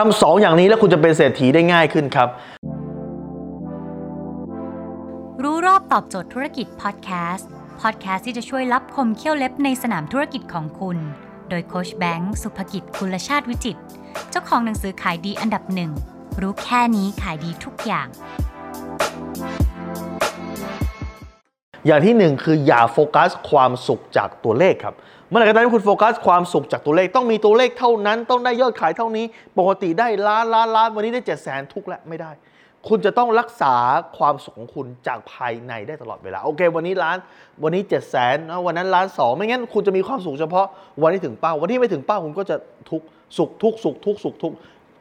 ทำสองอย่างนี้แล้วคุณจะเป็นเศรษฐีได้ง่ายขึ้นครับ รู้รอบตอบโจทย์ธุรกิจพอดแคสต์พอดแคสต์ที่จะช่วยรับคมเขี้ยวเล็บในสนามธุรกิจของคุณ โดยโคชแบงค์สุภกิจคุลชาติวิจิต เจ้าของหนังสือขายดีอันดับหนึ่งรู้แค่นี้ขายดีทุกอย่าง อย่างที่หนึ่งคืออย่าโฟกัสความสุขจากตัวเลขครับเมื่อไหร่ก็ตามที่คุณโฟกัสความสุขจากตัวเลขต้องมีตัวเลขเท่านั้น ต้องได้ยอดขายเท่านี้ ปกติได้ล้านล้านล้านวันนี้ได้เจ็ดแสนทุกแล้วไม่ได้ คุณจะต้องรักษาความสุขของคุณจากภายในได้ตลอดเวลาโอเค วันนี้ล้านวันนี้เจ็ดแสนวันนั้นล้านสองไม่งั้นคุณจะมีความสุขเฉพาะวันที่ถึงเป้า วันที่ไม่ถึงเป้าคุณก็จะทุกสุขทุกสุขทุกสุขทุก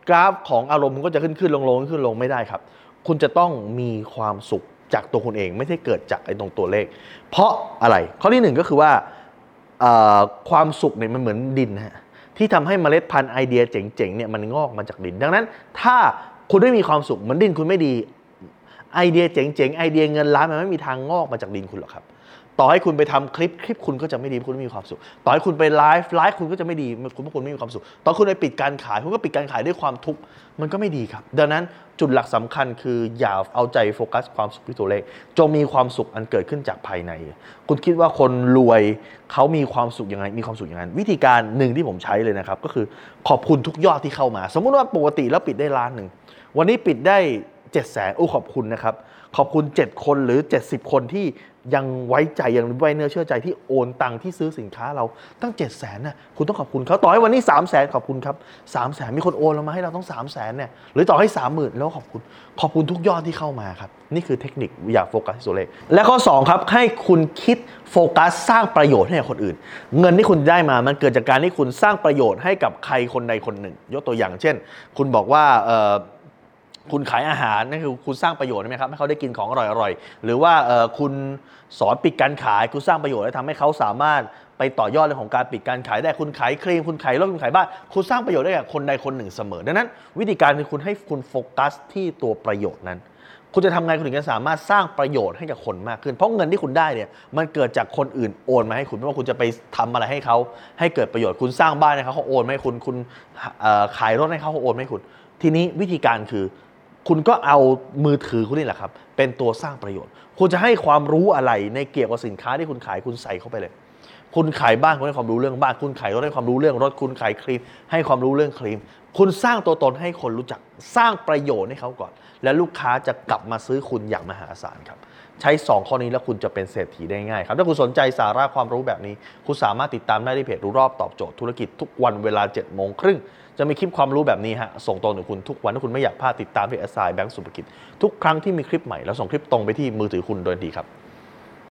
กราฟของอารมณ์มันก็จะขึ้นขึ้นลงลงขึ้นลงไม่ได้ครับ คุณจะต้องมีความสุข จากตัวคุณเองไม่ใช่เกิดจากไอ้ตรงตัวเลข เพราะอะไรข้อที่หนึ่งก็คือว่าความสุขเนี่ยมันเหมือนดินฮะที่ทำให้เมล็ดพันธุ์ไอเดียเจ๋งๆเนี่ยมันงอกมาจากดิน ดังนั้น ถ้าคุณไม่มีความสุขเหมือนดินคุณไม่ดี ไอเดียเจ๋งๆไอเดียเงินล้านมันไม่มีทางงอกมาจากดินคุณหรอกครับ ต่อให้คุณไปทำคลิปคลิปคุณก็จะไม่ดีคุณไม่มีความสุข ต่อให้คุณไปไลฟ์ไลฟ์คุณก็จะไม่ดีคุณเพราะคุณไม่มีความสุขต่อคุณไปปิดการขายคุณก็ปิดการขายด้วยความทุกข์มันก็ไม่ดีครับ ดังนั้นจุดหลักสำคัญคืออย่าเอาใจโฟกัสความสุขที่ตัวเลข จงมีความสุขอันเกิดขึ้นจากภายใน คุณคิดว่าคนรวยเขามีความสุขยังไงมีความสุขย่างนั้นวิธีการหนึ่งที่ผมใช้เลยนะครับก็คือขอบคุณทุกยอดที่เข้ามา สมมุติว่าปกติแล้วปิดได้ล้านหนึ่งวันนี้ปิดได้ 7 0 0แสนโอ้ขอบคุณนะครับ ขอบคุณ 7 คนหรือ 70 คนที่ยังไว้ใจ ยังไว้เนื้อเชื่อใจที่โอนตังที่ซื้อสินค้าเราตั้ง 7 0 0แสนนะคุณต้องขอบคุณเขาต่อให้วันนี้ 3 0 0แสนขอบคุณครับ 3 0 0แสนมีคนโอนเรามาให้เราต้อง 3 0 0แสนเนี่ย หรือต่อให้ 3 0,000 แล้วขอบคุณ ขอบคุณทุกยอดที่เข้ามาครับ นี่คือเทคนิคอย่าโฟกัสตัวเลขและข้อ 2 ครับ ให้คุณคิดโฟกัสสร้างประโยชน์ให้กับคนอื่น เงินที่คุณได้มามันเกิดจากการที่คุณสร้างประโยชน์ให้กับใครคนใดคนหนึ่ง ยกตัวอย่างเช่น คุณบอกว่าเออ คุณขายอาหารนั่นคือคุณสร้างประโยชน์ใช่ไหมครับให้เขาได้กินของอร่อยๆ หรือว่าคุณสอนปิดการขายคุณสร้างประโยชน์และทำให้เขาสามารถไปต่อยอดเรื่องของการปิดการขายได้คุณขายครีมคุณขายรถคุณขายบ้านคุณสร้างประโยชน์ได้กับคนใดคนหนึ่งเสมอ ดังนั้น วิธีการคือคุณให้คุณโฟกัสที่ตัวประโยชน์นั้น คุณจะทำไงคุณถึงจะสามารถสร้างประโยชน์ให้กับคนมากขึ้น เพราะเงินที่คุณได้เนี่ยมันเกิดจากคนอื่นโอนมาให้คุณไม่ว่าคุณจะไปทำอะไรให้เขาให้เกิดประโยชน์ คุณสร้างบ้านให้เขาเขาโอนมาให้คุณคุณเอ่อขายรถให้เขาเขาโอนมาให้คุณ ทีนี้วิธีการคือ คุณก็เอามือถือคุณนี่แหละครับ เป็นตัวสร้างประโยชน์ คุณจะให้ความรู้อะไรในเกี่ยวกับสินค้าที่คุณขายคุณใส่เข้าไปเลย คุณขายบ้านคุณให้ความรู้เรื่องบ้าน คุณขายรถให้ความรู้เรื่องรถ คุณขายครีม ให้ความรู้เรื่องครีม คุณสร้างตัวตนให้คนรู้จัก สร้างประโยชน์ให้เขาก่อน และลูกค้าจะกลับมาซื้อคุณอย่างมหาศาลครับใช้ 2 ข้อนี้แล้วคุณจะเป็นเศรษฐีได้ง่ายครับ ถ้าคุณสนใจสาระความรู้แบบนี้ คุณสามารถติดตามได้ที่เพจรู้รอบตอบโจทย์ธุรกิจทุกวันเวลา7โมงครึ่งจะมีคลิปความรู้แบบนี้ฮะส่งตรงถึงคุณทุกวันถ้าคุณไม่อยากพลาดติดตามเพจ s อ i แบงก์สุภกิจทุกครั้งที่มีคลิปใหม่แล้วส่งคลิปตรงไปที่มือถือคุณโดยทันทีครับ